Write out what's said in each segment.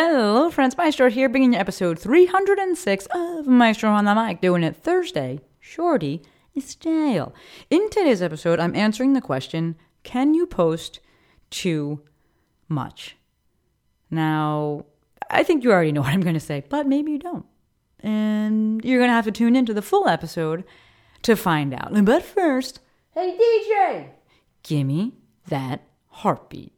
Hello, friends. Maestro here, bringing you episode 306 of Maestro on the Mic, doing it Thursday. Shorty style. In today's episode, I'm answering the question Can you post too much? Now, I think you already know what I'm going to say, but maybe you don't. And you're going to have to tune into the full episode to find out. But first, hey DJ, gimme that heartbeat.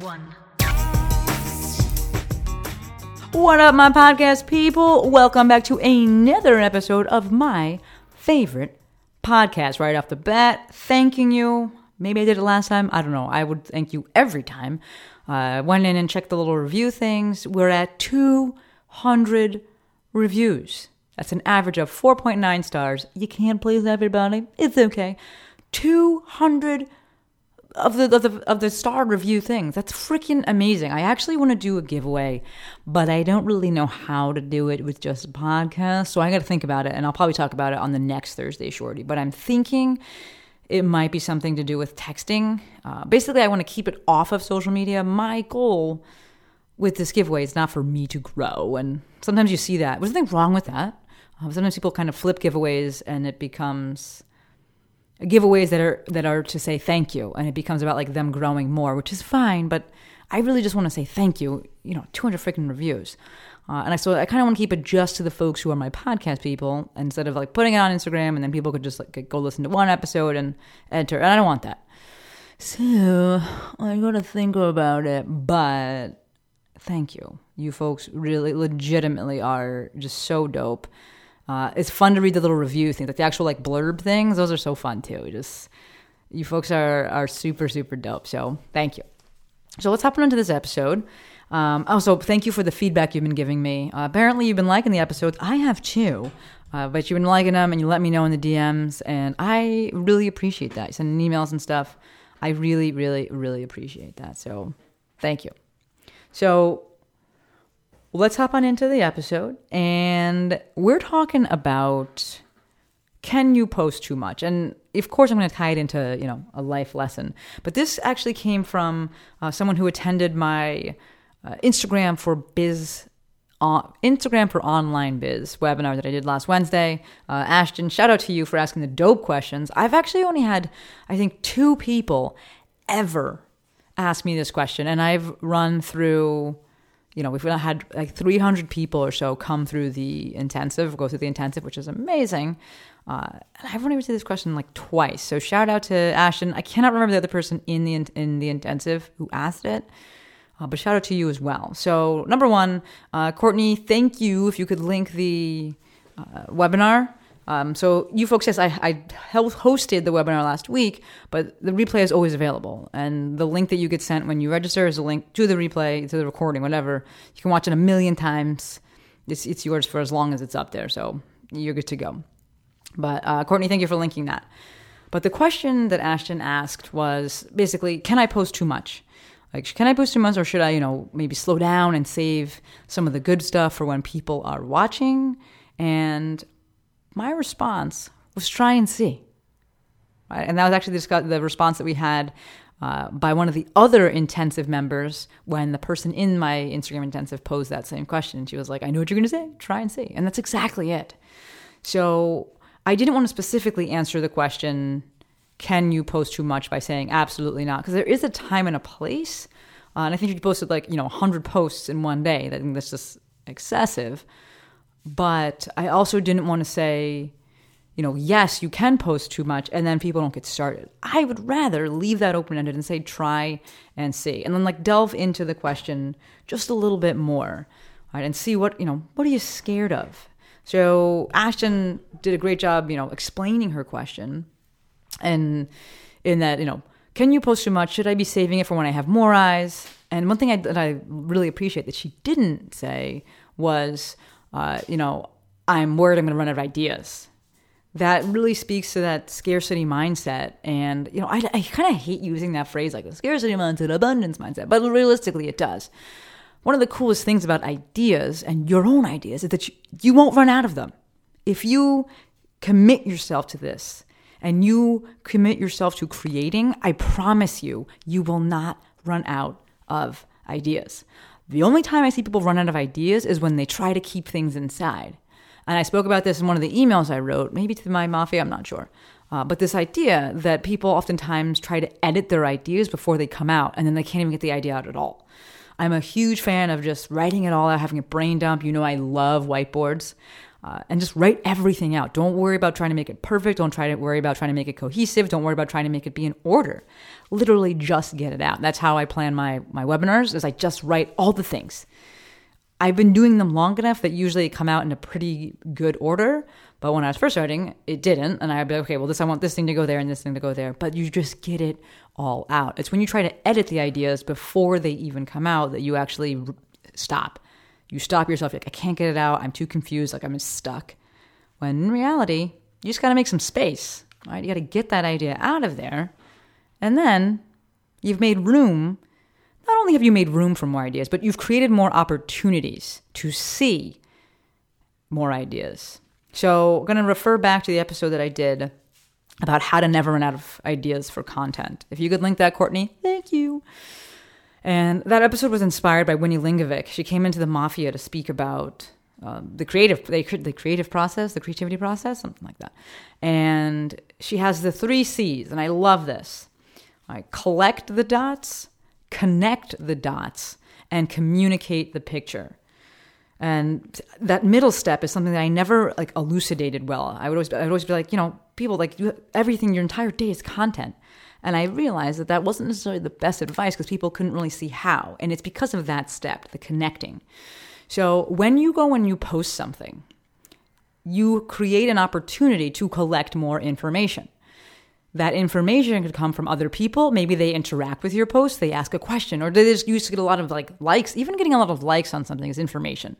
one. What up, my podcast people? Welcome back to another episode of my favorite podcast. Right off the bat, thanking you. Maybe I did it last time. I don't know. I would thank you every time. Uh, went in and checked the little review things. We're at 200 reviews. That's an average of 4.9 stars. You can't please everybody. It's okay. 200 of the, of the of the star review things. That's freaking amazing. I actually want to do a giveaway, but I don't really know how to do it with just a podcast. So I got to think about it, and I'll probably talk about it on the next Thursday shorty. But I'm thinking it might be something to do with texting. Uh, basically, I want to keep it off of social media. My goal with this giveaway is not for me to grow, and sometimes you see that. There's nothing wrong with that. Uh, sometimes people kind of flip giveaways, and it becomes giveaways that are that are to say thank you and it becomes about like them growing more which is fine but i really just want to say thank you you know 200 freaking reviews. Uh, and I, so i kind of want to keep it just to the folks who are my podcast people instead of like putting it on instagram and then people could just like go listen to one episode and enter and i don't want that. So i gotta think about it but thank you. You folks really legitimately are just so dope uh, it's fun to read the little review things, like the actual like blurb things. Those are so fun too. Just you folks are are super super dope. So thank you. So let's hop on into this episode. Um, also, thank you for the feedback you've been giving me. Uh, apparently, you've been liking the episodes. I have too, uh, but you've been liking them and you let me know in the DMs, and I really appreciate that. You send emails and stuff. I really, really, really appreciate that. So thank you. So let's hop on into the episode. And we're talking about can you post too much? And of course i'm going to tie it into you know a life lesson. But this actually came from uh, someone who attended my uh, instagram for biz uh, instagram for online biz webinar that i did last wednesday. Uh, ashton shout out to you for asking the dope questions. I've actually only had i think two people ever ask me this question and i've run through you know, we've had like 300 people or so come through the intensive, go through the intensive, which is amazing. Uh, and I've only received this question like twice. So shout out to Ashton. I cannot remember the other person in the in the intensive who asked it, uh, but shout out to you as well. So number one, uh, Courtney, thank you. If you could link the uh, webinar um, so you folks, yes, I, I hosted the webinar last week, but the replay is always available. And the link that you get sent when you register is a link to the replay, to the recording, whatever. You can watch it a million times. It's, it's yours for as long as it's up there. So you're good to go. But uh, Courtney, thank you for linking that. But the question that Ashton asked was basically, can I post too much? Like, can I post too much, or should I, you know, maybe slow down and save some of the good stuff for when people are watching? And my response was try and see. Right? And that was actually the, response that we had uh, by one of the other intensive members when the person in my Instagram intensive posed that same question. She was like, I know what you're going to say, try and see. And that's exactly it. So I didn't want to specifically answer the question, can you post too much by saying absolutely not? Because there is a time and a place. Uh, and I think you posted like, you know, 100 posts in one day, I think that's just excessive. But I also didn't want to say, you know, yes, you can post too much and then people don't get started. I would rather leave that open ended and say, try and see. And then like delve into the question just a little bit more, right? And see what, you know, what are you scared of? So Ashton did a great job, you know, explaining her question. and in that you know can you post too much should i be saving it for when i have more eyes and one thing I, that i really appreciate that she didn't say was uh, you know i'm worried i'm going to run out of ideas. That really speaks to that scarcity mindset. And you know i, I kind of hate using that phrase like the scarcity mindset abundance mindset but realistically it does. One of the coolest things about ideas and your own ideas is that you, you won't run out of them. If you commit yourself to this and you commit yourself to creating, I promise you, you will not run out of ideas. The only time I see people run out of ideas is when they try to keep things inside. And I spoke about this in one of the emails I wrote, maybe to my mafia, I'm not sure. Uh, but this idea that people oftentimes try to edit their ideas before they come out, and then they can't even get the idea out at all. I'm a huge fan of just writing it all out, having a brain dump. You know, I love whiteboards uh, and just write everything out. Don't worry about trying to make it perfect. Don't try to worry about trying to make it cohesive. Don't worry about trying to make it be in order. Literally, just get it out. That's how I plan my my webinars. Is I just write all the things. I've been doing them long enough that usually come out in a pretty good order. But when I was first starting, it didn't, and I'd be like, okay, well, this I want this thing to go there and this thing to go there. But you just get it all out. It's when you try to edit the ideas before they even come out that you actually stop you stop yourself, like, I can't get it out. I'm too confused. Like, I'm stuck. When in reality, you just got to make some space, right? You got to get that idea out of there. And then you've made room. Not only have you made room for more ideas, but you've created more opportunities to see more ideas. So, I'm going to refer back to the episode that I did about how to never run out of ideas for content. If you could link that, Courtney, thank you. And that episode was inspired by Winnie Lingovic. She came into the mafia to speak about um, the creative, the, the creative process, the creativity process, something like that. And she has the three C's, and I love this. I collect the dots, connect the dots, and communicate the picture. And that middle step is something that I never like elucidated well. I would always, I would always be like, you know, people like everything, your entire day is content. And I realized that that wasn't necessarily the best advice because people couldn't really see how. And it's because of that step, the connecting. So when you go and you post something, you create an opportunity to collect more information. That information could come from other people. Maybe they interact with your post, they ask a question, or they just used to get a lot of like likes. Even getting a lot of likes on something is information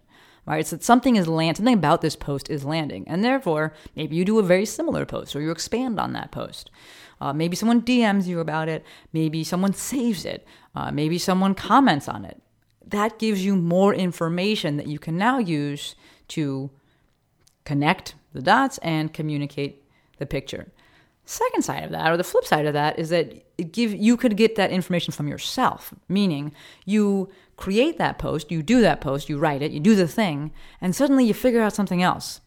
right? So that something is land, something about this post is landing, and therefore maybe you do a very similar post or you expand on that post. Uh, maybe someone DMs you about it. Maybe someone saves it. Uh, maybe someone comments on it. That gives you more information that you can now use to connect the dots and communicate the picture. Second side of that, or the flip side of that, is that give you could get that information from yourself. Meaning, you create that post, you do that post, you write it, you do the thing, and suddenly you figure out something else.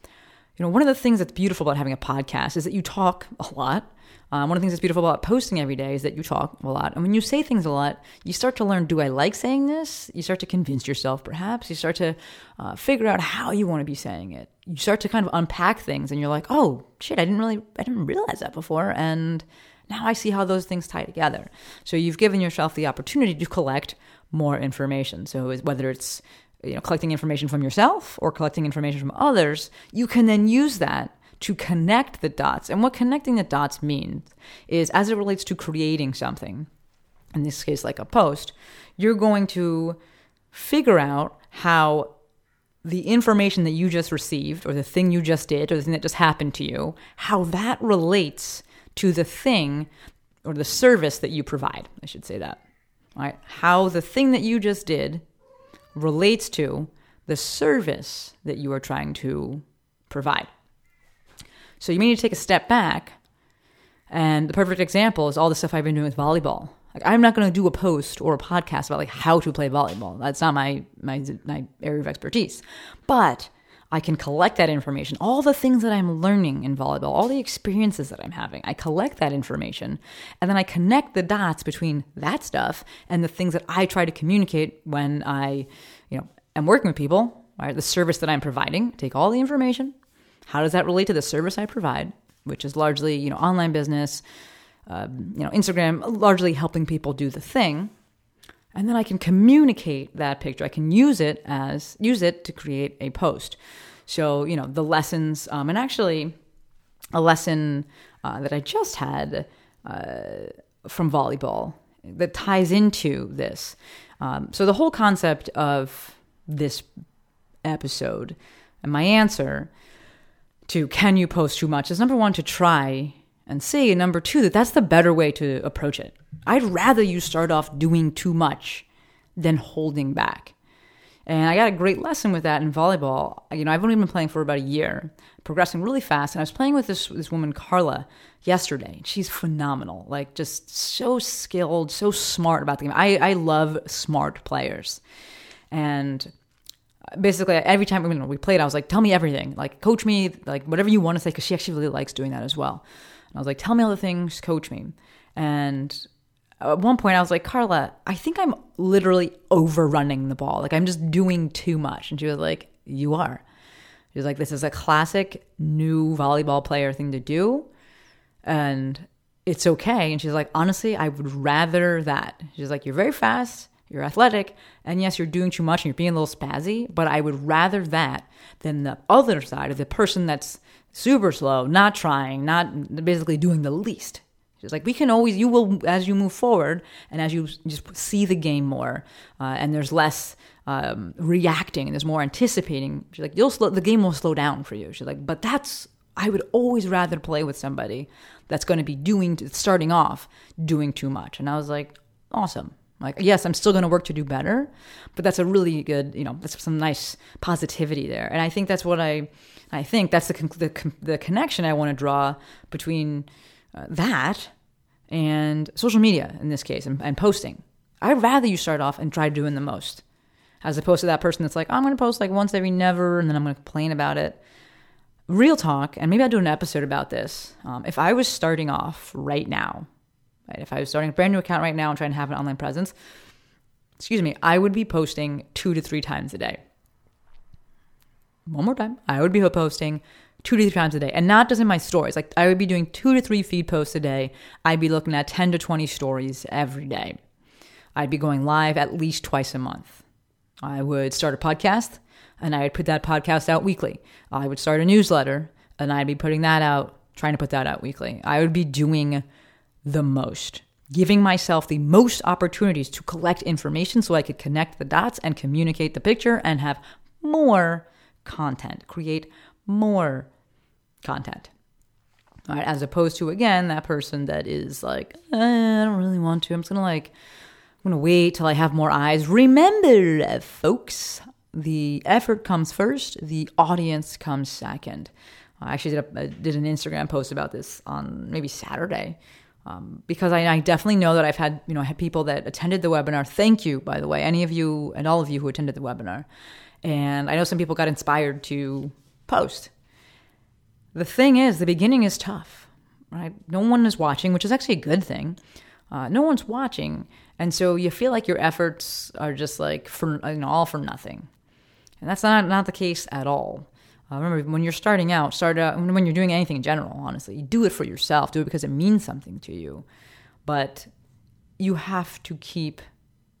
You know, one of the things that's beautiful about having a podcast is that you talk a lot um, one of the things that's beautiful about posting every day is that you talk a lot. And when you say things a lot, you start to learn do I like saying this? You start to convince yourself, perhaps. You start to uh, figure out how you want to be saying it. You start to kind of unpack things and you're like, oh, shit, I didn't really, I didn't realize that before. And now I see how those things tie together. So you've given yourself the opportunity to collect more information. So whether it's you know collecting information from yourself or collecting information from others, you can then use that to connect the dots. And what connecting the dots means is as it relates to creating something, in this case, like a post, you're going to figure out how the information that you just received, or the thing you just did, or the thing that just happened to you, how that relates to the thing or the service that you provide. I should say that. Right? How the thing that you just did relates to the service that you are trying to provide. So you may need to take a step back. And the perfect example is all the stuff I've been doing with volleyball. Like I'm not going to do a post or a podcast about like how to play volleyball. That's not my my my area of expertise. But I can collect that information, all the things that I'm learning in volleyball, all the experiences that I'm having. I collect that information and then I connect the dots between that stuff and the things that I try to communicate when I, you know, am working with people, right? The service that I'm providing. Take all the information, how does that relate to the service I provide, which is largely, you know, online business, uh, you know, Instagram, largely helping people do the thing. And then I can communicate that picture. I can use it as use it to create a post. So you know the lessons, um, and actually, a lesson uh, that I just had uh, from volleyball that ties into this. Um, so, the whole concept of this episode and my answer to can you post too much is number one, to try and see, and number two, that that's the better way to approach it. I'd rather you start off doing too much than holding back. And I got a great lesson with that in volleyball. You know, I've only been playing for about a year, progressing really fast. And I was playing with this this woman Carla yesterday. She's phenomenal, like just so skilled, so smart about the game. I I love smart players, and basically every time you know, we played, I was like, "Tell me everything, like coach me, like whatever you want to say," because she actually really likes doing that as well. And I was like, "Tell me all the things, coach me," and at one point I was like, Carla, I think I'm literally overrunning the ball. Like I'm just doing too much. And she was like, You are. She was like, This is a classic new volleyball player thing to do. And it's okay. And she's like, Honestly, I would rather that. She's like, You're very fast, you're athletic, and yes, you're doing too much and you're being a little spazzy, but I would rather that than the other side of the person that's super slow, not trying, not basically doing the least. She's like, we can always, you will, as you move forward and as you just see the game more, uh, and there's less um, reacting and there's more anticipating. She's like, you'll slow, the game will slow down for you. She's like, but that's, I would always rather play with somebody that's going to be doing, starting off, doing too much. And I was like, awesome. Like, yes, I'm still going to work to do better, but that's a really good, you know, that's some nice positivity there. And I think that's what I, I think that's the, the, the connection I want to draw between uh, that and social media in this case and, and, posting. I'd rather you start off and try doing the most as opposed to that person that's like, oh, I'm going to post like once every never and then I'm going to complain about it. Real talk, and maybe I'll do an episode about this. Um, if I was starting off right now, right, if I was starting a brand new account right now and trying to have an online presence, excuse me, I would be posting two to three times a day. One more time, I would be posting two to three times a day and not just in my stories. Like I would be doing two to three feed posts a day. I'd be looking at 10 to 20 stories every day. I'd be going live at least twice a month. I would start a podcast and I would put that podcast out weekly. I would start a newsletter and I'd be putting that out, trying to put that out weekly. I would be doing the most, giving myself the most opportunities to collect information so I could connect the dots and communicate the picture and have more content, create more content. All right, as opposed to again that person that is like, eh, I don't really want to. I'm just gonna like, I'm gonna wait till I have more eyes. Remember, folks, the effort comes first, the audience comes second. I actually did, a, did an Instagram post about this on maybe Saturday. Um, because I, I, definitely know that I've had, you know, had people that attended the webinar. Thank you, by the way, any of you and all of you who attended the webinar. And I know some people got inspired to post the thing is, the beginning is tough, right? No one is watching, which is actually a good thing. Uh, no one's watching, and so you feel like your efforts are just like for you know all for nothing, and that's not not the case at all. Uh, remember, when you're starting out, start out when you're doing anything in general. Honestly, do it for yourself. Do it because it means something to you, but you have to keep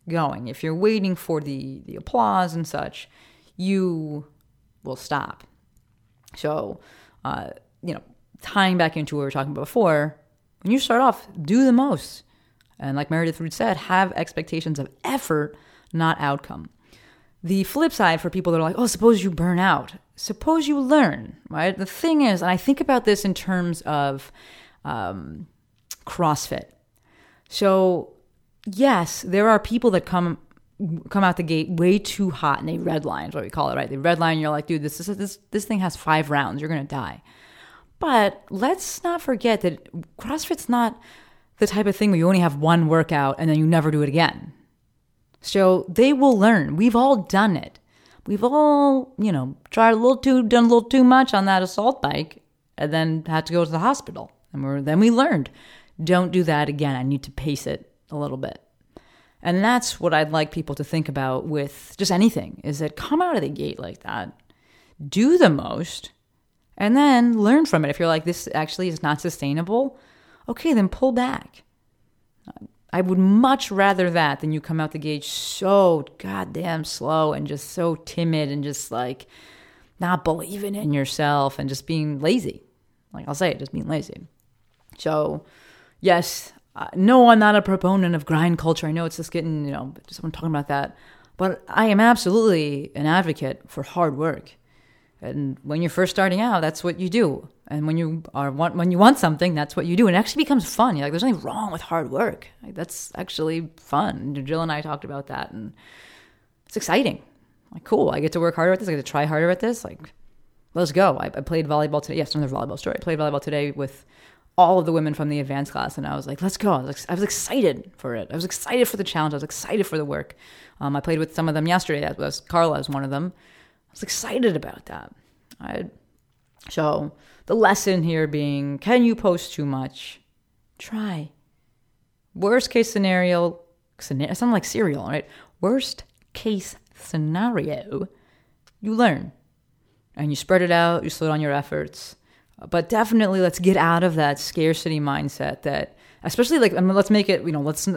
going. If you're waiting for the the applause and such, you will stop. So uh, you know, tying back into what we were talking about before, when you start off, do the most. And like Meredith Root said, have expectations of effort, not outcome. The flip side for people that are like, oh, suppose you burn out. Suppose you learn, right? The thing is, and I think about this in terms of um, CrossFit. So, yes, there are people that come come out the gate way too hot and they redline is what we call it, right? They redline. You're like, dude, this is this this thing has five rounds. You're gonna die. But let's not forget that CrossFit's not the type of thing where you only have one workout and then you never do it again. So they will learn. We've all done it. We've all, you know, tried a little too, done a little too much on that assault bike, and then had to go to the hospital. And then we learned, don't do that again. I need to pace it a little bit. And that's what I'd like people to think about with just anything is that come out of the gate like that, do the most, and then learn from it. If you're like, this actually is not sustainable, okay, then pull back. I would much rather that than you come out the gate so goddamn slow and just so timid and just like not believing in yourself and just being lazy. Like I'll say it, just being lazy. So, yes, uh, no, I'm not a proponent of grind culture. I know it's just getting, you know, someone talking about that. But I am absolutely an advocate for hard work. And when you're first starting out, that's what you do. And when you are want when you want something, that's what you do. And it actually becomes fun. You're like, there's nothing wrong with hard work. Like, that's actually fun. Jill and I talked about that, and it's exciting. Like, cool. I get to work harder at this. I get to try harder at this. Like, let's go. I, I played volleyball today. Yes, another volleyball story. I played volleyball today with all of the women from the advanced class, and I was like, let's go. I was, ex- I was excited for it. I was excited for the challenge. I was excited for the work. Um, I played with some of them yesterday. That was Carla is one of them. Was excited about that. I, so the lesson here being, can you post too much? Try. Worst case scenario, scenario it sounds like cereal, right? Worst case scenario, you learn and you spread it out, you slow down your efforts. But definitely let's get out of that scarcity mindset that especially like I mean, let's make it, you know, let's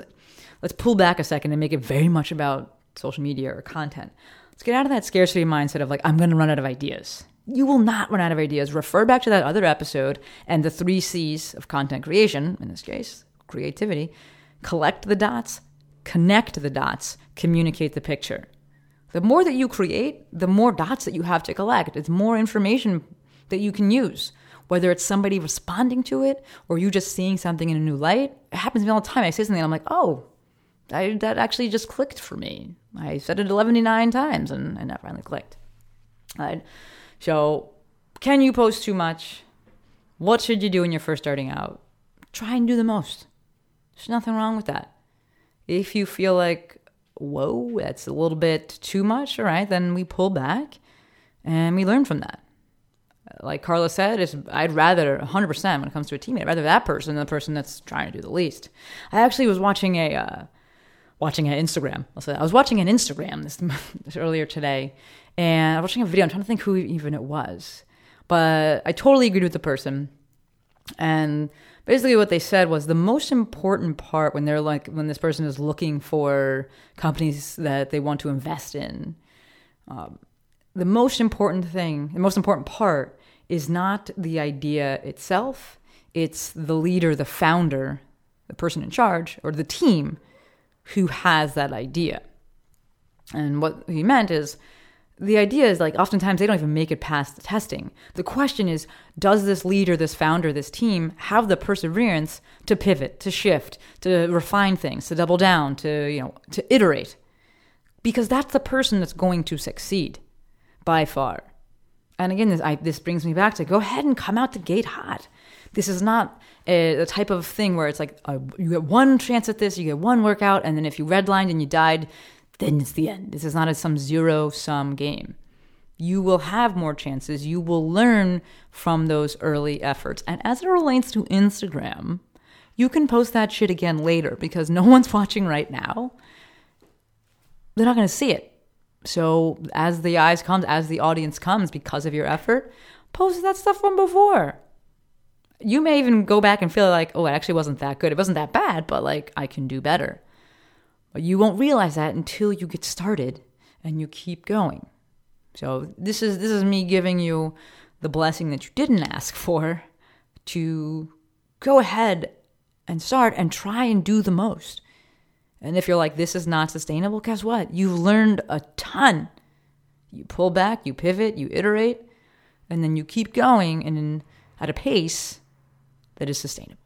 let's pull back a second and make it very much about social media or content. Let's get out of that scarcity mindset of like I'm going to run out of ideas. You will not run out of ideas. Refer back to that other episode and the 3 C's of content creation, in this case, creativity. Collect the dots, connect the dots, communicate the picture. The more that you create, the more dots that you have to collect. It's more information that you can use. Whether it's somebody responding to it or you just seeing something in a new light, it happens to me all the time. I say something and I'm like, oh, I, that actually just clicked for me. I said it 119 times and, and that finally clicked. Right? So, can you post too much? What should you do when you're first starting out? Try and do the most. There's nothing wrong with that. If you feel like, whoa, that's a little bit too much, all right, then we pull back and we learn from that. Like Carla said, is I'd rather 100% when it comes to a teammate, I'd rather that person than the person that's trying to do the least. I actually was watching a uh, watching an Instagram. I was watching an Instagram this, this earlier today, and I was watching a video. I'm trying to think who even it was, but I totally agreed with the person. And basically, what they said was the most important part when they're like when this person is looking for companies that they want to invest in. Um, the most important thing, the most important part is not the idea itself, it's the leader, the founder, the person in charge, or the team who has that idea. And what he meant is the idea is like oftentimes they don't even make it past the testing. The question is does this leader, this founder, this team have the perseverance to pivot, to shift, to refine things, to double down, to, you know, to iterate? Because that's the person that's going to succeed by far. And again, this, I, this brings me back to go ahead and come out the gate hot. This is not a, a type of thing where it's like uh, you get one chance at this, you get one workout, and then if you redlined and you died, then it's the end. This is not a some zero sum game. You will have more chances. You will learn from those early efforts. And as it relates to Instagram, you can post that shit again later because no one's watching right now. They're not going to see it. So as the eyes comes, as the audience comes because of your effort, post that stuff from before. You may even go back and feel like, oh, it actually wasn't that good. It wasn't that bad, but like I can do better. But you won't realize that until you get started and you keep going. So this is this is me giving you the blessing that you didn't ask for to go ahead and start and try and do the most. And if you're like, this is not sustainable, guess what? You've learned a ton. You pull back, you pivot, you iterate, and then you keep going and at a pace that is sustainable.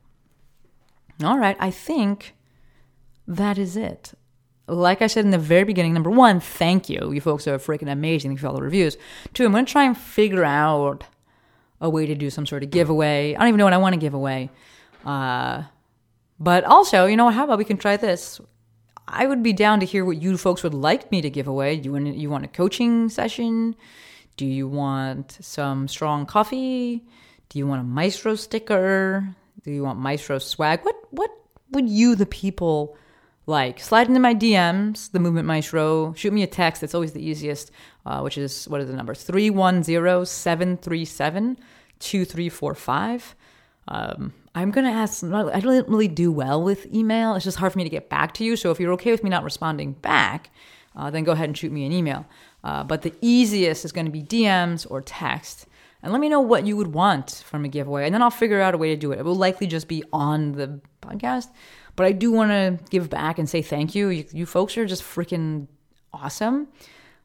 All right, I think that is it. Like I said in the very beginning, number one, thank you. You folks are freaking amazing. You for all the reviews. Two, I'm going to try and figure out a way to do some sort of giveaway. I don't even know what I want to give away. Uh, but also, you know? How about we can try this? I would be down to hear what you folks would like me to give away. Do you want you want a coaching session? Do you want some strong coffee? Do you want a maestro sticker? Do you want maestro swag? What what would you the people like? Slide into my DMs, the movement maestro. Shoot me a text. It's always the easiest, uh, which is what is the number? 310-737-2345. Um, I'm going to ask, I don't really do well with email. It's just hard for me to get back to you. So if you're okay with me not responding back, uh, then go ahead and shoot me an email. Uh, but the easiest is going to be DMs or text. And let me know what you would want from a giveaway, and then I'll figure out a way to do it. It will likely just be on the podcast, but I do want to give back and say thank you. You, you folks are just freaking awesome.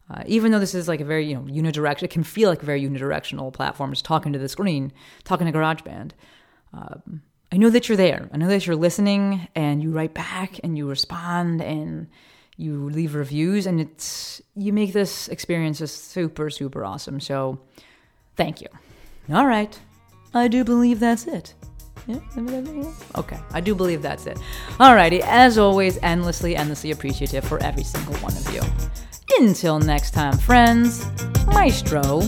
Uh, even though this is like a very you know unidirectional, it can feel like a very unidirectional platform, just talking to the screen, talking to GarageBand. Um, I know that you're there. I know that you're listening, and you write back, and you respond, and you leave reviews, and it's you make this experience just super super awesome. So, thank you. All right, I do believe that's it. Yeah? Okay, I do believe that's it. Alrighty, as always, endlessly, endlessly appreciative for every single one of you. Until next time, friends, Maestro